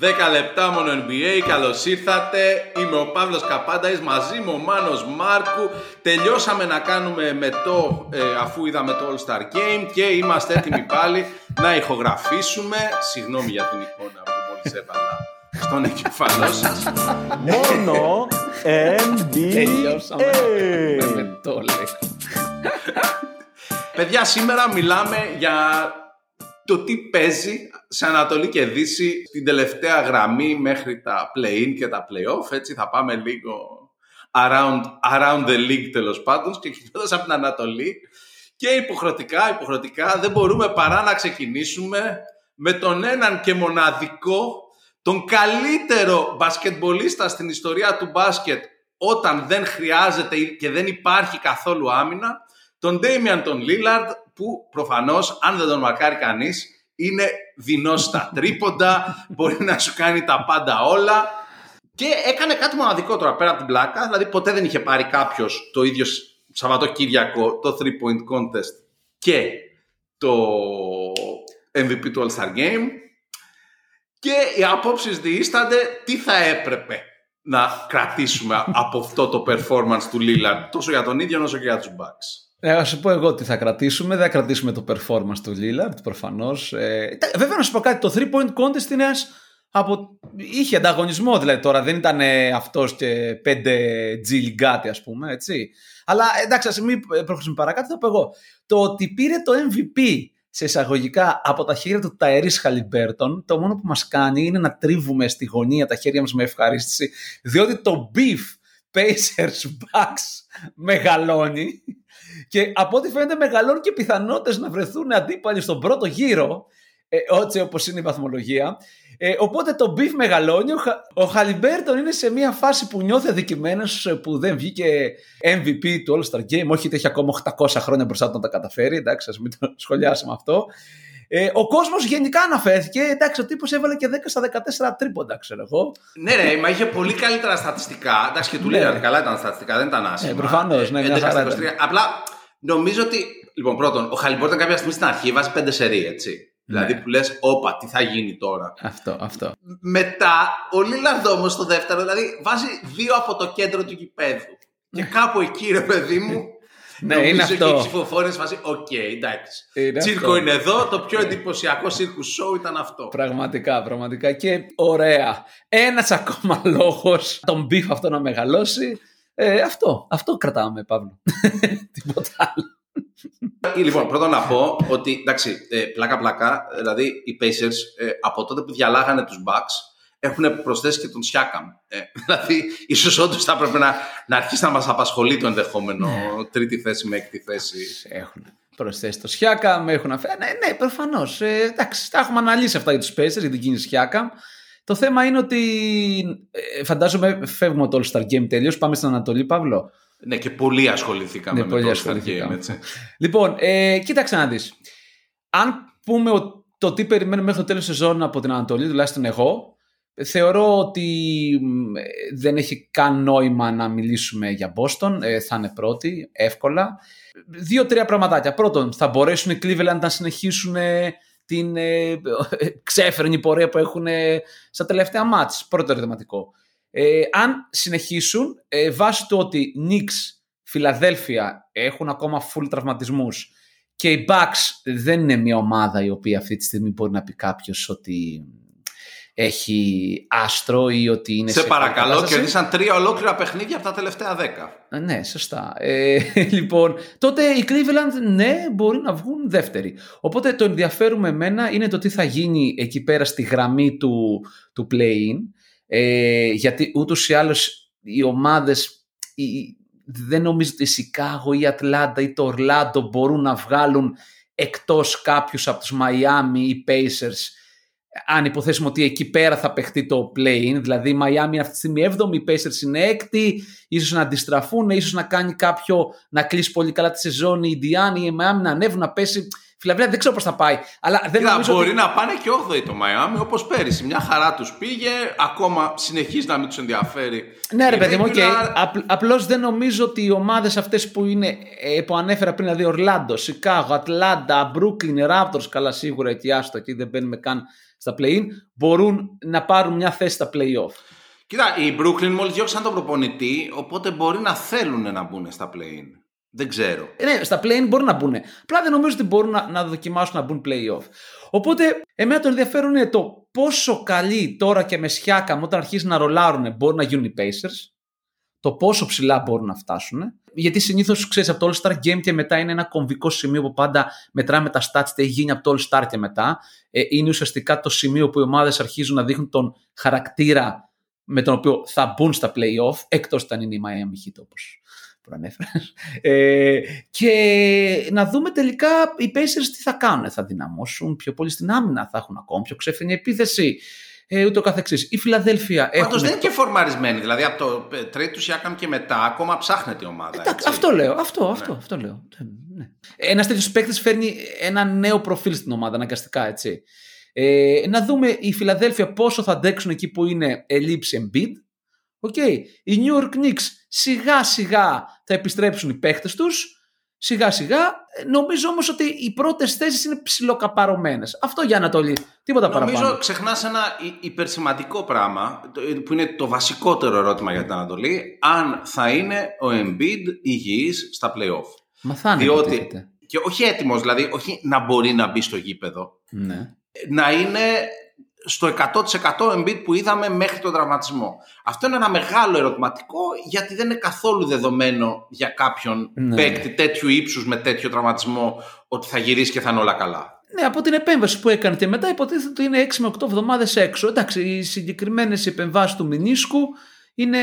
10 λεπτά μόνο NBA, καλώς ήρθατε. Είμαι ο Παύλος Καπάνταης, μαζί μου ο Μάνος Μάρκου. Τελειώσαμε να κάνουμε με το, ε, αφού είδαμε το All Star Game και είμαστε έτοιμοι πάλι να ηχογραφήσουμε. Συγγνώμη για την εικόνα που μόλις έβαλα στον εγκεφαλό σας. Μόνο NBA. Τελειώσαμε με το λέει. Παιδιά, σήμερα μιλάμε για το τι παίζει σε Ανατολή και Δύση την τελευταία γραμμή μέχρι τα play-in και τα play-off. Έτσι θα πάμε λίγο around, around the league τέλος πάντων και κοιτώντας από την Ανατολή και υποχρεωτικά, υποχρεωτικά δεν μπορούμε παρά να ξεκινήσουμε με τον έναν και μοναδικό τον καλύτερο μπασκετμπολίστα στην ιστορία του μπάσκετ όταν δεν χρειάζεται και δεν υπάρχει καθόλου άμυνα τον Damian τον Lillard που προφανώς αν δεν τον μαρκάρει κανείς είναι δεινός στα τρίποντα, μπορεί να σου κάνει τα πάντα όλα και έκανε κάτι μοναδικό τώρα πέρα από την πλάκα, δηλαδή ποτέ δεν είχε πάρει κάποιος το ίδιο Σαββατοκύριακο το 3 point contest και το MVP του All-Star Game και οι απόψεις διήστανται τι θα έπρεπε να κρατήσουμε από αυτό το performance του Lillard τόσο για τον ίδιο όσο και για τους Bucks. Ε, ας σου πω εγώ τι θα κρατήσουμε. Δεν θα κρατήσουμε το performance του Lillard προφανώς. Ε, βέβαια, να σου πω κάτι. Το 3 point contest είναι ένας από... Είχε ανταγωνισμό δηλαδή τώρα. Δεν ήταν αυτός και πέντε G λιγκάτι, ας πούμε. Έτσι. Αλλά εντάξει, ας μην προχωρήσουμε παρακάτω. Θα πω εγώ. Το ότι πήρε το MVP σε εισαγωγικά από τα χέρια του Ταερή Χαλιμπέρτον, το μόνο που μας κάνει είναι να τρίβουμε στη γωνία τα χέρια μας με ευχαρίστηση, διότι το beef Pacers Bucks μεγαλώνει και από ό,τι φαίνεται μεγαλώνουν και οι πιθανότητες να βρεθούν αντίπαλοι στον πρώτο γύρο, ε, έτσι όπως είναι η βαθμολογία. Ε, οπότε το beef μεγαλώνει. Ο, ο Χαλιμπέρτον είναι σε μια φάση που νιώθει αδικημένος ε, που δεν βγήκε MVP του All Star Game. Όχι ότι έχει ακόμα 800 χρόνια μπροστά του να τα καταφέρει. Εντάξει, ας μην το σχολιάσουμε αυτό. Ε, ο κόσμος γενικά αναφέρθηκε. Εντάξει, ο τύπος έβαλε και 10 στα 14 τρίποντα, ξέρω εγώ. Ναι, ρε, μα είχε πολύ καλύτερα στατιστικά. Εντάξει, και του ναι. λέει καλά ήταν τα στατιστικά, δεν ήταν άσχημα. Ε, Προφανώς, ναι, ναι, Απλά νομίζω ότι. Λοιπόν, πρώτον, ο Χαλιμπέρτον κάποια στιγμή στην αρχή βάζει πέντε σερί, έτσι. Ναι. Δηλαδή που λες, όπα, τι θα γίνει τώρα. Αυτό, αυτό. Μετά, ο Λίλαρντ όμως στο δεύτερο, δηλαδή βάζει δύο από το κέντρο του γηπέδου. Και ναι. κάπου εκεί, ρε παιδί μου, ναι, είναι αυτό. Και οι ψηφοφόροι φάση, οκ, εντάξει. Είναι τσίρκο αυτό. είναι εδώ. Το πιο εντυπωσιακό circus show ήταν αυτό. Πραγματικά, πραγματικά. Και ωραία. Ένας ακόμα λόγος τον μπιφ αυτό να μεγαλώσει. Ε, αυτό, αυτό κρατάμε, Παύλο. Τίποτα άλλο. Ε, λοιπόν, πρώτα να πω ότι εντάξει, πλάκα-πλάκα, ε, δηλαδή οι Pacers ε, από τότε που διαλάγανε τους Bucks έχουν προσθέσει και τον Σιάκαμ. Ε, δηλαδή, ίσως όντως θα έπρεπε να, να αρχίσει να μας απασχολεί το ενδεχόμενο ναι. τρίτη θέση με έκτη θέση. Έχουν προσθέσει το Σιάκαμ, έχουν αφήσει. Ναι, ναι προφανώς. Ε, εντάξει, τα έχουμε αναλύσει αυτά για τους Pacers, για την κίνηση Σιάκαμ. Το θέμα είναι ότι ε, φαντάζομαι φεύγουμε το All Star Game τελείως. Πάμε στην Ανατολή, Παύλο. Ναι, και πολύ ασχοληθήκαμε ναι, με το All Star Game. Έτσι. Λοιπόν, ε, κοίταξε να δεις. Αν πούμε το τι περιμένουμε μέχρι το τέλος της σεζόν από την Ανατολή, τουλάχιστον εγώ, Θεωρώ ότι δεν έχει καν νόημα να μιλήσουμε για Boston. Ε, θα είναι πρώτη, εύκολα. Δύο-τρία πραγματάκια. Πρώτον, θα μπορέσουν οι Cleveland να συνεχίσουν την ε, ξέφρενη πορεία που έχουν στα τελευταία μάτς. Πρώτο ερωτηματικό. Ε, αν συνεχίσουν, ε, βάσει του ότι Knicks, Φιλαδέλφια έχουν ακόμα full τραυματισμούς και οι Bucks δεν είναι μια ομάδα η οποία αυτή τη στιγμή μπορεί να πει κάποιος ότι έχει άστρο ή ότι είναι σε, σε παρακαλώ, κερδίσαν τρία ολόκληρα παιχνίδια από τα τελευταία δέκα. Ε, ναι, σωστά. Ε, λοιπόν, τότε οι Cleveland, ναι, μπορεί να βγουν δεύτεροι. Οπότε το ενδιαφέρον με εμένα είναι το τι θα γίνει εκεί πέρα στη γραμμή του, του play-in. Ε, γιατί ούτως ή άλλως οι ομάδες δεν νομίζω ότι η Σικάγο ή η Ατλάντα ή το Ορλάντο μπορούν να βγάλουν εκτός κάποιους από τους Μαϊάμι ή Pacers αν υποθέσουμε ότι εκεί πέρα θα παιχτεί το play-in, δηλαδή η Miami είναι αυτή τη στιγμή 7η, οι Pacers είναι 6η, ίσως να αντιστραφούν, ίσως να κάνει κάποιο να κλείσει πολύ καλά τη σεζόν, η Indiana, η Miami να ανέβουν, να πέσει. Φιλαδέλφεια δεν ξέρω πώς θα πάει. Αλλά δεν Κοίτα, νομίζω μπορεί ότι... να πάνε και 8η το Miami, όπως πέρυσι. Μια χαρά τους πήγε, ακόμα συνεχίζει να μην τους ενδιαφέρει. Ναι, ρε παιδί μου, okay. Απλώς δεν νομίζω ότι οι ομάδες αυτές που είναι, ε, που ανέφερα πριν, δηλαδή Ορλάντο, Σικάγο, Ατλάντα, Brooklyn, Raptors, καλά σίγουρα εκεί άστο, εκεί δεν μπαίνουμε καν στα play-in μπορούν να πάρουν μια θέση στα play-off. Κοίτα, οι Brooklyn μόλι διώξαν τον προπονητή, οπότε μπορεί να θέλουν να μπουν στα play-in. Δεν ξέρω. Ε, Ναι, στα play-in μπορούν να μπουν. Απλά δεν νομίζω ότι μπορούν να, να δοκιμάσουν να μπουν play-off. Οπότε, εμένα το ενδιαφέρον είναι το πόσο καλοί τώρα και με σιάκα όταν αρχίσουν να ρολάρουν μπορούν να γίνουν οι Pacers. Το πόσο ψηλά μπορούν να φτάσουν. Γιατί συνήθως ξέρεις από το All Star Game και μετά είναι ένα κομβικό σημείο που πάντα μετράμε τα stats, τι έχει γίνει από το All Star και μετά. Ε, είναι ουσιαστικά το σημείο που οι ομάδες αρχίζουν να δείχνουν τον χαρακτήρα με τον οποίο θα μπουν στα playoff, εκτός όταν είναι η Miami Heat όπως προανέφερες. Ε, και να δούμε τελικά οι Pacers τι θα κάνουν. Θα δυναμώσουν πιο πολύ στην άμυνα, θα έχουν ακόμα πιο ξέφρενη επίθεση, ε, ούτω καθεξής. Η Φιλαδέλφια Πάντως έχουν... δεν είναι και φορμαρισμένοι. Δηλαδή από το ε, trade τους Siakam και μετά ακόμα ψάχνεται η ομάδα. Εντάξει, έτσι. αυτό λέω, αυτό, αυτό, αυτό λέω. Ε, Ναι. Ένας τέτοιος παίκτης φέρνει ένα νέο προφίλ στην ομάδα, αναγκαστικά έτσι. Ε, να δούμε η Φιλαδέλφια πόσο θα αντέξουν εκεί που είναι ελλείψη Embiid. Okay. Οι New York Knicks σιγά σιγά θα επιστρέψουν οι παίχτες τους. Σιγά σιγά. Ε, Νομίζω όμως ότι οι πρώτες θέσεις είναι ψιλοκαπαρωμένες. Αυτό για Ανατολή. Τίποτα Νομίζω παραπάνω. ξεχνάς ένα υ- υπερσημαντικό πράγμα το- που είναι το βασικότερο ερώτημα για την Ανατολή. Αν θα είναι ο Embiid υγιής στα playoff. Μα θα είναι Διότι. υποτίθεται. Και όχι έτοιμος, δηλαδή όχι να μπορεί να μπει στο γήπεδο. Ναι. να είναι στο 100% Embiid που είδαμε μέχρι τον τραυματισμό. Αυτό είναι ένα μεγάλο ερωτηματικό γιατί δεν είναι καθόλου δεδομένο για κάποιον Ναι. παίκτη τέτοιου ύψους με τέτοιο τραυματισμό ότι θα γυρίσει και θα είναι όλα καλά. Ναι, από την επέμβαση που έκανε και μετά υποτίθεται ότι είναι 6 με 8 εβδομάδες έξω. Εντάξει, οι συγκεκριμένες επεμβάσεις του Μινίσκου είναι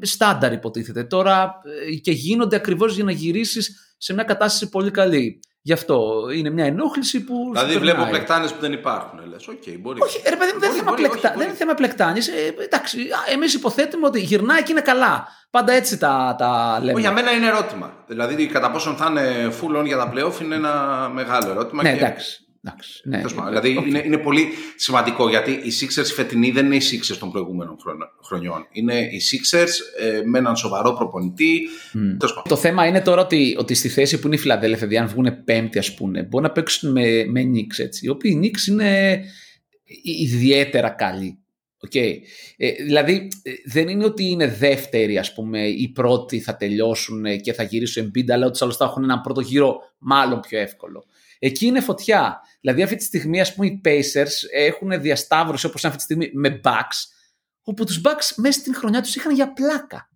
στάνταρ υποτίθεται. Τώρα ε, και γίνονται ακριβώς για να γυρίσεις σε μια κατάσταση πολύ καλή. Γι' αυτό είναι μια ενόχληση που. Δηλαδή σου βλέπω περνάει. πλεκτάνες που δεν υπάρχουν. Λες, οκ, μπορεί. Όχι, ρε παιδί μου, δεν, Μπορεί, είναι θέμα μπορεί, πλεκτά, όχι, δεν μπορεί. είναι θέμα πλεκτάνης. Ε, εντάξει, εμείς υποθέτουμε ότι γυρνάει και είναι καλά. Πάντα έτσι τα, τα λέμε. Όχι, για μένα είναι ερώτημα. Δηλαδή κατά πόσον θα είναι full on για τα playoff είναι ένα μεγάλο ερώτημα. ναι, και- εντάξει. Εντάξει ναι. Τέλος πάντων, Δηλαδή Οκ. είναι, είναι πολύ σημαντικό γιατί οι Sixers φετινοί δεν είναι οι Sixers των προηγούμενων χρονο- χρονιών. Είναι οι Sixers ε, με έναν σοβαρό προπονητή. Τέλος πάντων. Το θέμα είναι τώρα ότι, ότι στη θέση που είναι η Φιλαδέλφια, δηλαδή αν βγουν πέμπτη, ας πούμε, μπορεί να παίξουν με, με Knicks, έτσι. Οι οποίοι οι Knicks είναι ιδιαίτερα καλοί. Okay. Ε, δηλαδή ε, δεν είναι ότι είναι δεύτεροι ας πούμε ή πρώτοι θα τελειώσουν ε, και θα γυρίσουν Embiid αλλά ότι άλλως θα έχουν έναν πρώτο γύρο μάλλον πιο εύκολο. Εκεί είναι φωτιά. Δηλαδή αυτή τη στιγμή ας πούμε οι Pacers έχουν διασταύρωση όπως είναι αυτή τη στιγμή με Bucks όπου τους Bucks μέσα στην χρονιά τους είχαν για πλάκα.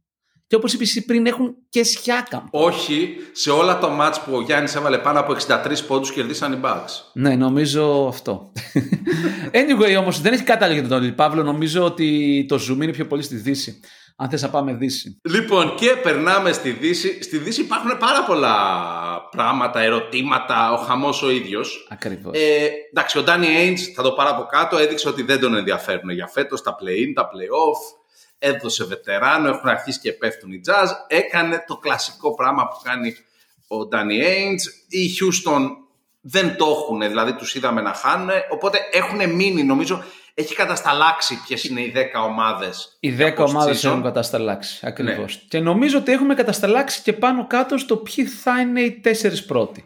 Και όπως είπες εσύ πριν έχουν και σιάκα. Όχι σε όλα τα μάτς που ο Γιάννης έβαλε πάνω από 63 πόντους κερδίσαν οι Bucks. Ναι, νομίζω αυτό. anyway, όμως δεν έχει κατάλληλο για τον Τόνι Παύλο. Νομίζω ότι το zoom είναι πιο πολύ στη Δύση. Αν θες να πάμε Δύση. Λοιπόν, και περνάμε στη Δύση. Στη Δύση υπάρχουν πάρα πολλά πράγματα, ερωτήματα, ο χαμός ο ίδιος. Ακριβώς. Ε, εντάξει, ο Danny Ainge, θα το πάρω από κάτω, έδειξε ότι δεν τον ενδιαφέρουν για φέτος τα play-in, τα play-off. Έδωσε βετεράνο, έχουν αρχίσει και πέφτουν οι jazz. Έκανε το κλασικό πράγμα που κάνει ο Danny Ainge. Οι Houston δεν το έχουν, δηλαδή τους είδαμε να χάνουν. Οπότε έχουν μείνει, νομίζω, έχει κατασταλάξει ποιες είναι οι 10 ομάδες. Οι για 10 ομάδες post-season. έχουν κατασταλάξει. Ακριβώς. Ναι. Και νομίζω ότι έχουμε κατασταλάξει και πάνω κάτω στο ποιοι θα είναι οι τέσσερις πρώτοι.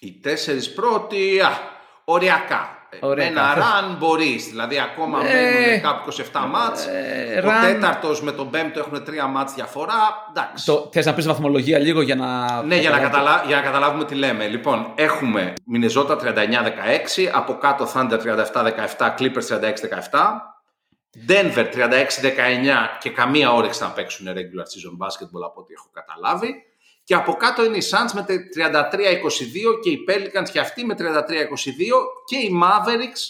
Οι τέσσερις πρώτοι, α, οριακά. Οριακά. Ένα run μπορείς, δηλαδή ακόμα Ε, μένουν κάπου 27 μάτς. ε, ο run- τέταρτος με τον πέμπτο έχουν τρία μάτς διαφορά. Εντάξει. Το, θες να πεις βαθμολογία λίγο για να... Ναι, για να, καταλα... για να καταλάβουμε τι λέμε. Λοιπόν, έχουμε Μινεζότα 39-16, από κάτω Thunder 37-17, Clippers 36-17, Denver 36-19 και καμία όρεξη να παίξουν regular season basketball από ό,τι έχω καταλάβει. Και από κάτω είναι οι Suns με 33-22 και οι Pelicans και αυτοί με 33-22 και οι Mavericks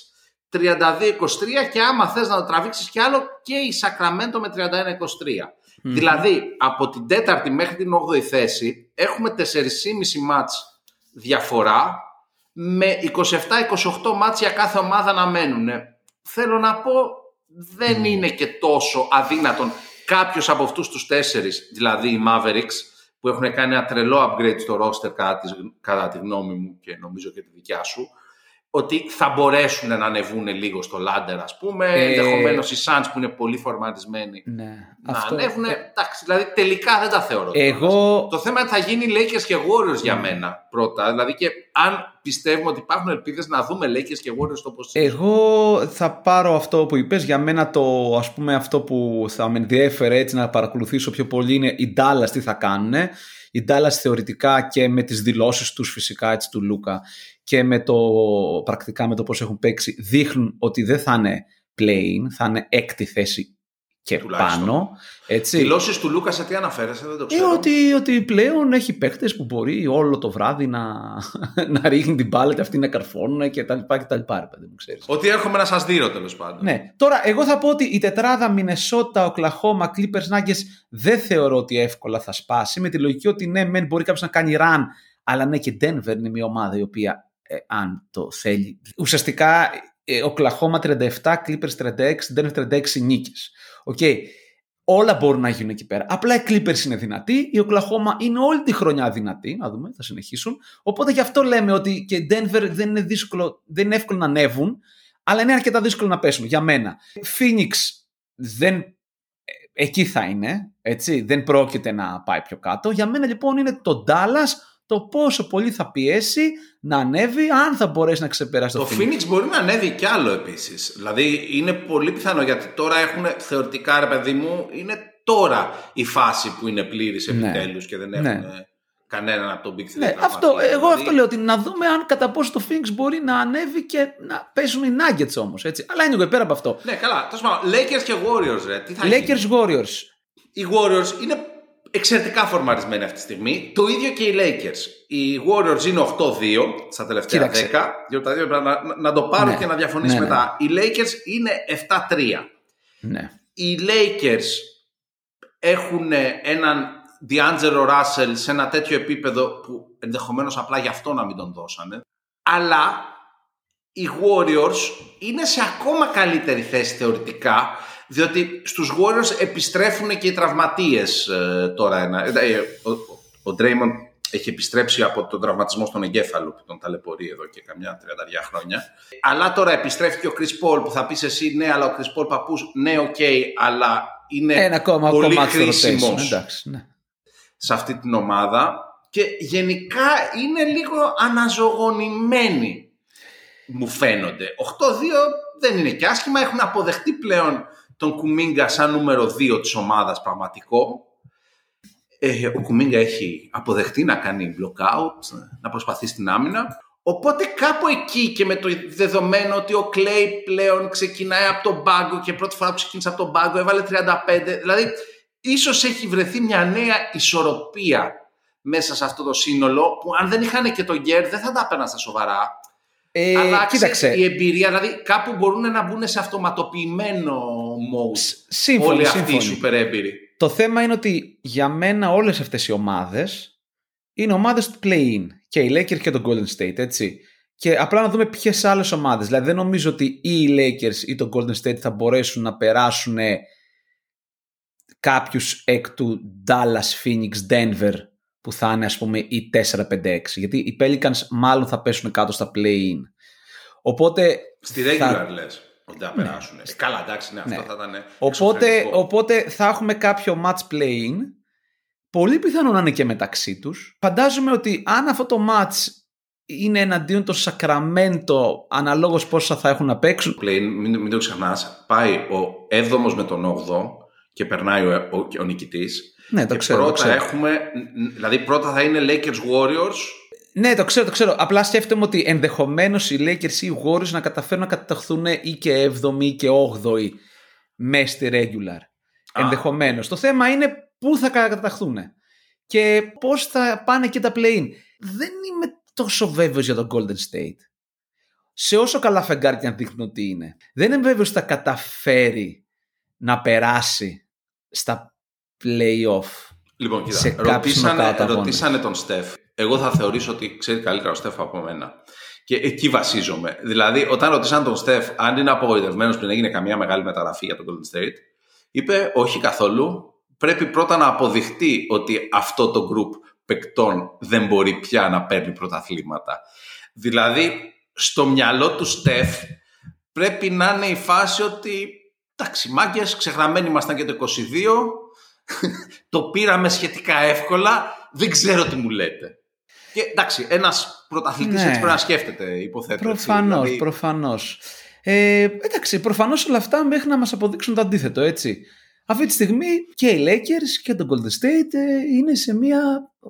32-23 και άμα θες να το τραβήξεις κι άλλο και η Sacramento με 31-23. Δηλαδή από την τέταρτη μέχρι την 8η θέση έχουμε 4,5 μάτς διαφορά με 27-28 μάτς για κάθε ομάδα να μένουν. Θέλω να πω δεν είναι και τόσο αδύνατον κάποιος από αυτούς τους τέσσερις, δηλαδή οι Mavericks, που έχουν κάνει ένα τρελό upgrade στο roster κατά τη, κατά τη γνώμη μου και νομίζω και τη δικιά σου, ότι θα μπορέσουν να ανεβούν λίγο στο λάντερ, ας πούμε. Ε, Ενδεχομένως οι Suns που είναι πολύ φορματισμένοι Ναι. να Αυτό- ανέβουν. ε, Εντάξει, δηλαδή τελικά δεν τα θεωρώ. τώρα. Εγώ Το θέμα είναι θα γίνει Lakers και Warriors για μένα πρώτα. Δηλαδή και αν πιστεύουμε ότι υπάρχουν ελπίδες να δούμε Lakers και Warriors όπως Εγώ θα πάρω αυτό που είπες. Για μένα το ας πούμε αυτό που θα με ενδιέφερε έτσι να παρακολουθήσω πιο πολύ είναι οι Dallas τι θα κάνουν. Οι Dallas θεωρητικά και με τις δηλώσεις τους φυσικά έτσι του Λούκα και με το πρακτικά με το πώς έχουν παίξει δείχνουν ότι δεν θα είναι play-in, θα είναι έκτη θέση και Τουλάχιστον. πάνω. Έτσι. Δηλώσεις του Λούκα σε τι αναφέρεσαι, δεν το Ε, ξέρω. ότι, ότι πλέον έχει παίκτες που μπορεί όλο το βράδυ να, να ρίχνει την μπάλα και αυτοί να καρφώνουν και τα λοιπά και τα λοιπά, ρε παιδί μου, ξέρεις. Ότι έρχομαι να σας δείρω τέλος πάντων. Ναι. Τώρα, εγώ θα πω ότι η τετράδα Μινεσότα, Οκλαχώμα, Clippers, Nuggets δεν θεωρώ ότι εύκολα θα σπάσει. Με τη λογική ότι ναι, μεν μπορεί κάποιος να κάνει run, αλλά ναι, και Denver είναι μια ομάδα η οποία, ε, αν το θέλει. Ουσιαστικά, ε, Οκλαχώμα 37, Clippers 36, Denver 36 νίκες. Οκ. Όλα μπορούν να γίνουν εκεί πέρα. Απλά οι Clippers είναι δυνατοί, η Οκλαχώμα είναι όλη τη χρονιά δυνατή. Να δούμε, θα συνεχίσουν. Οπότε γι' αυτό λέμε ότι και Denver δεν είναι, δύσκολο, δεν είναι εύκολο να ανέβουν, αλλά είναι αρκετά δύσκολο να πέσουν για μένα. Phoenix δεν. ε, Εκεί θα είναι, έτσι, δεν πρόκειται να πάει πιο κάτω. Για μένα λοιπόν είναι το Dallas το πόσο πολύ θα πιέσει να ανέβει, αν θα μπορέσει να ξεπεράσει το, Το Phoenix μπορεί να ανέβει κι άλλο επίσης. Δηλαδή είναι πολύ πιθανό γιατί τώρα έχουν θεωρητικά ρε παιδί μου, είναι τώρα η φάση που είναι πλήρης Ναι. επιτέλους και δεν έχουν Ναι. κανέναν από τον Big Three. Ναι, τραυματία. αυτό, εγώ Δηλαδή, αυτό λέω ότι να δούμε αν κατά πόσο το Phoenix μπορεί να ανέβει και να πέσουν οι Nuggets όμως, έτσι. Αλλά είναι πέρα από αυτό. Ναι, καλά. Τέλος πάντων, Lakers και Warriors, ρε. Τι θα γίνει; Lakers Warriors. Οι Warriors είναι εξαιρετικά φορμαρισμένοι αυτή τη στιγμή. Το ίδιο και οι Lakers. Οι Warriors είναι 8-2 στα τελευταία Κοίταξε. 10. Για τα δύο πρέπει να, να, να το πάρω Ναι. και να διαφωνήσει Ναι, ναι. μετά. Οι Lakers είναι 7-3. Ναι. Οι Lakers έχουν έναν D'Angelo Russell σε ένα τέτοιο επίπεδο που ενδεχομένως απλά γι' αυτό να μην τον δώσανε. Αλλά οι Warriors είναι σε ακόμα καλύτερη θέση θεωρητικά διότι στους Warriors επιστρέφουν και οι τραυματίες ε, τώρα. Ένα, ε, ο, ο, ο Draymond έχει επιστρέψει από τον τραυματισμό στον εγκέφαλο που τον ταλαιπωρεί εδώ και καμιά 30 χρόνια. Αλλά τώρα επιστρέφει και ο Chris Paul που θα πεις εσύ ναι αλλά ο Chris Paul παππούς ναι οκ αλλά είναι Ένα ακόμα πολύ κομμάτι στο rotation. χρήσιμος Εντάξει, ναι. σε αυτή την ομάδα και γενικά είναι λίγο αναζωογονημένοι μου φαίνονται. 8-2 δεν είναι και άσχημα, έχουν αποδεχτεί πλέον τον Κουμίγκα σαν νούμερο 2 της ομάδας πραγματικό. Ε, ο Κουμίγκα έχει αποδεχτεί να κάνει blockout, να προσπαθεί στην άμυνα. Οπότε κάπου εκεί και με το δεδομένο ότι ο Κλέη πλέον ξεκινάει από τον πάγκο και πρώτη φορά που ξεκίνησε από τον πάγκο έβαλε 35, δηλαδή ίσως έχει βρεθεί μια νέα ισορροπία μέσα σε αυτό το σύνολο που αν δεν είχαν και τον Γκέρ δεν θα τα έπαιρναν στα σοβαρά. Ε, Αλλά κοίταξε, ξέρεις, η εμπειρία, δηλαδή κάπου μπορούν να μπουν σε αυτοματοποιημένο mode σ- σύμφωνοι, όλοι αυτοί οι σύμφωνοι. σούπερ έμπειροι. Το θέμα είναι ότι για μένα όλες αυτές οι ομάδες είναι ομάδες του play-in και οι Lakers και το Golden State, έτσι. Και απλά να δούμε ποιες άλλες ομάδες. Δηλαδή δεν νομίζω ότι ή οι Lakers ή το Golden State θα μπορέσουν να περάσουν κάποιους εκ του Dallas, Phoenix, Denver που θα είναι ας πούμε οι 4-5-6. Γιατί οι Pelicans μάλλον θα πέσουν κάτω στα play-in. Οπότε Στη θα- regular λες ότι θα περάσουν. Ε, καλά, εντάξει, ναι, αυτό Ναι. θα ήταν. Οπότε, εξωφρενικό. οπότε θα έχουμε κάποιο match playing. Πολύ πιθανό να είναι και μεταξύ τους. Φαντάζομαι ότι αν αυτό το match είναι εναντίον το Sacramento αναλόγως πόσα θα έχουν να παίξουν. Play, μην, μην το ξεχνάς. Πάει ο 7ο με τον 8ο και περνάει ο, ο, ο νικητής. Ναι, το και ξέρω. το πρώτα ξέρω. έχουμε. Δηλαδή πρώτα θα είναι Lakers Warriors. Ναι, το ξέρω, το ξέρω. Απλά σκέφτομαι ότι ενδεχομένως οι Lakers ή οι Warriors να καταφέρουν να καταταχθούν ή και 7η ή και 8η μέσα στη regular. Α. Ενδεχομένως. Το θέμα είναι πού θα καταταχθούν και πώς θα πάνε και τα play-in. Δεν είμαι τόσο βέβαιος για τον Golden State. Σε όσο καλά φεγγάρι και αν δείχνουν ότι είναι. Δεν είμαι βέβαιος ότι θα καταφέρει να περάσει στα play-off. Λοιπόν, κοίτα, Σε κάποιους ρωτήσανε, knockout αγώνες. ρωτήσανε τον Στεφ. Εγώ θα θεωρήσω ότι ξέρει καλύτερα ο Στεφ από μένα. Και εκεί βασίζομαι. Δηλαδή, όταν ρωτήσαν τον Στεφ αν είναι απογοητευμένος που δεν έγινε καμία μεγάλη μεταγραφή για τον Golden State, είπε όχι καθόλου. Πρέπει πρώτα να αποδειχτεί ότι αυτό το group παικτών δεν μπορεί πια να παίρνει πρωταθλήματα. Δηλαδή, στο μυαλό του Στεφ πρέπει να είναι η φάση ότι εντάξει μάγκες, ξεγραμμένοι ήμασταν και το 22 το πήραμε σχετικά εύκολα δεν ξέρω τι μου λέτε. Και εντάξει, ένας πρωταθλητής Ναι. έτσι πρέπει να σκέφτεται, υποθέτω. έτσι, Προφανώς, δηλαδή- προφανώς. Ε, εντάξει, προφανώς όλα αυτά μέχρι να μας αποδείξουν το αντίθετο, έτσι. Αυτή τη στιγμή και οι Lakers και το Golden State ε, είναι σε μια ε,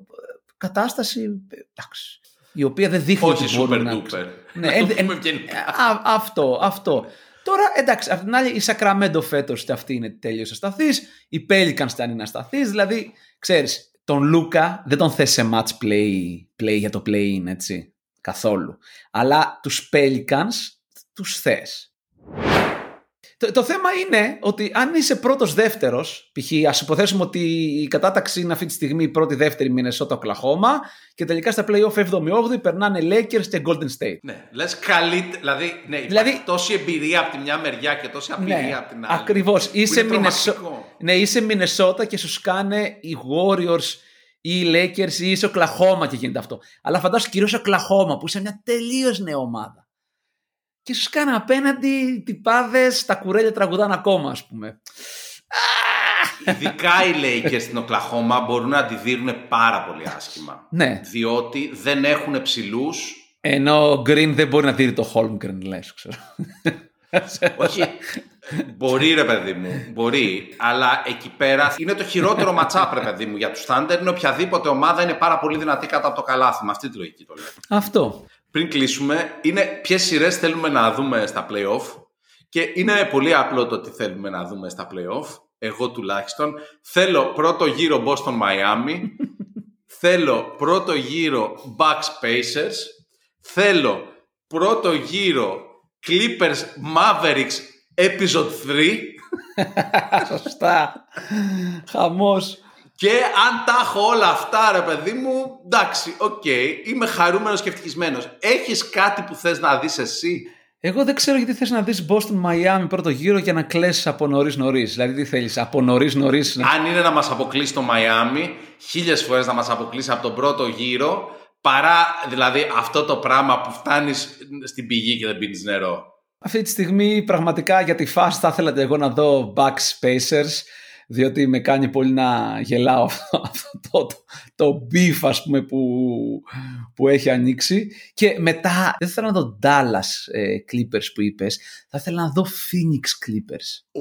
κατάσταση, ε, εντάξει, η οποία δεν δείχνει Όχι ότι super μπορούν να... duper. Ναι, Να το εν- εν- πούμε ευγενικά. Α, αυτό, αυτό. Τώρα, εντάξει, απ' την άλλη, η Sacramento φέτος αυτή είναι τελείω ασταθής. Οι Pelicans ήταν είναι ασταθή. Δηλαδή, ξέρεις, τον Λούκα δεν τον θες σε match play, play για το play-in, έτσι. Καθόλου. Αλλά τους Pelicans τους θες. Το, το θέμα είναι ότι αν είσαι πρώτο-δεύτερο, π.χ. ας υποθέσουμε ότι η κατάταξη είναι αυτή τη στιγμή η πρώτη-δεύτερη Μινεσότα Οκλαχώμα και τελικά στα playoff 7η-8η περνάνε Lakers και Golden State. Ναι, λες καλύτερα. Δηλαδή, ναι, Δηλαδή- δηλαδή, τόση εμπειρία από τη μια μεριά και τόση απειρία από την άλλη. Ακριβώς. που Είσαι, είναι Μινεσο... τρομακτικό. ναι, είσαι Μινεσότα και σου σκάνε οι Warriors ή οι Lakers ή είσαι Οκλαχώμα και γίνεται αυτό. Αλλά φαντάσου κυρίως Οκλαχώμα που είσαι μια τελείως νέα ομάδα. Και σου σκάνε απέναντι τυπάδες, τα κουρέλια τραγουδάνε ακόμα, ας πούμε. Ειδικά οι Lakers στην Οκλαχώμα μπορούν να τη δίνουν πάρα πολύ άσχημα. Ναι. Διότι δεν έχουν ψηλούς. Ενώ ο Green δεν μπορεί να δει το Holmgren, λες, ξέρω. Όχι. μπορεί ρε παιδί μου, μπορεί. Αλλά εκεί πέρα είναι το χειρότερο ματσάπ ρε παιδί μου για τους Thunder. Είναι οποιαδήποτε ομάδα είναι πάρα πολύ δυνατή κάτω από το καλάθι. Με αυτή τη λογική το λέω. Αυτό. Πριν κλείσουμε, είναι ποιες σειρές θέλουμε να δούμε στα playoff. Και είναι πολύ απλό το τι θέλουμε να δούμε στα playoff. Εγώ τουλάχιστον. Θέλω πρώτο γύρο Boston Miami. θέλω πρώτο γύρο Bucks Pacers. Θέλω πρώτο γύρο Clippers Mavericks Episode 3. Σωστά. Χαμός. Και αν τα έχω όλα αυτά, ρε παιδί μου, εντάξει, οκ, είμαι χαρούμενος και ευτυχισμένος. Έχεις κάτι που θες να δεις εσύ; Εγώ δεν ξέρω γιατί θες να δεις Boston Miami πρώτο γύρο για να κλέσεις από νωρίς νωρίς. Δηλαδή τι θέλεις, από νωρίς νωρίς να... Αν είναι να μας αποκλείσει το Μαϊάμι, χίλιες φορές να μας αποκλείσει από τον πρώτο γύρο, παρά δηλαδή αυτό το πράγμα που φτάνεις στην πηγή και δεν πίνεις νερό. Αυτή τη στιγμή πραγματικά για τη φάση θα ήθελα εγώ να δω Bucks Pacers διότι με κάνει πολύ να γελάω αυτό, αυτό το, το, το beef ας πούμε που, που έχει ανοίξει και μετά δεν θέλω να δω Dallas ε, Clippers που είπες θα ήθελα να δω Phoenix Clippers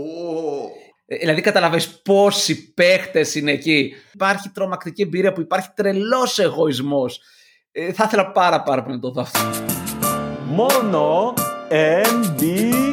Ε, Δηλαδή καταλαβαίνεις πόσοι παίχτες είναι εκεί. Υπάρχει τρομακτική εμπειρία που υπάρχει τρελός εγωισμός. Ε, θα ήθελα πάρα πάρα πολύ να το δω αυτό. Μόνο NBA.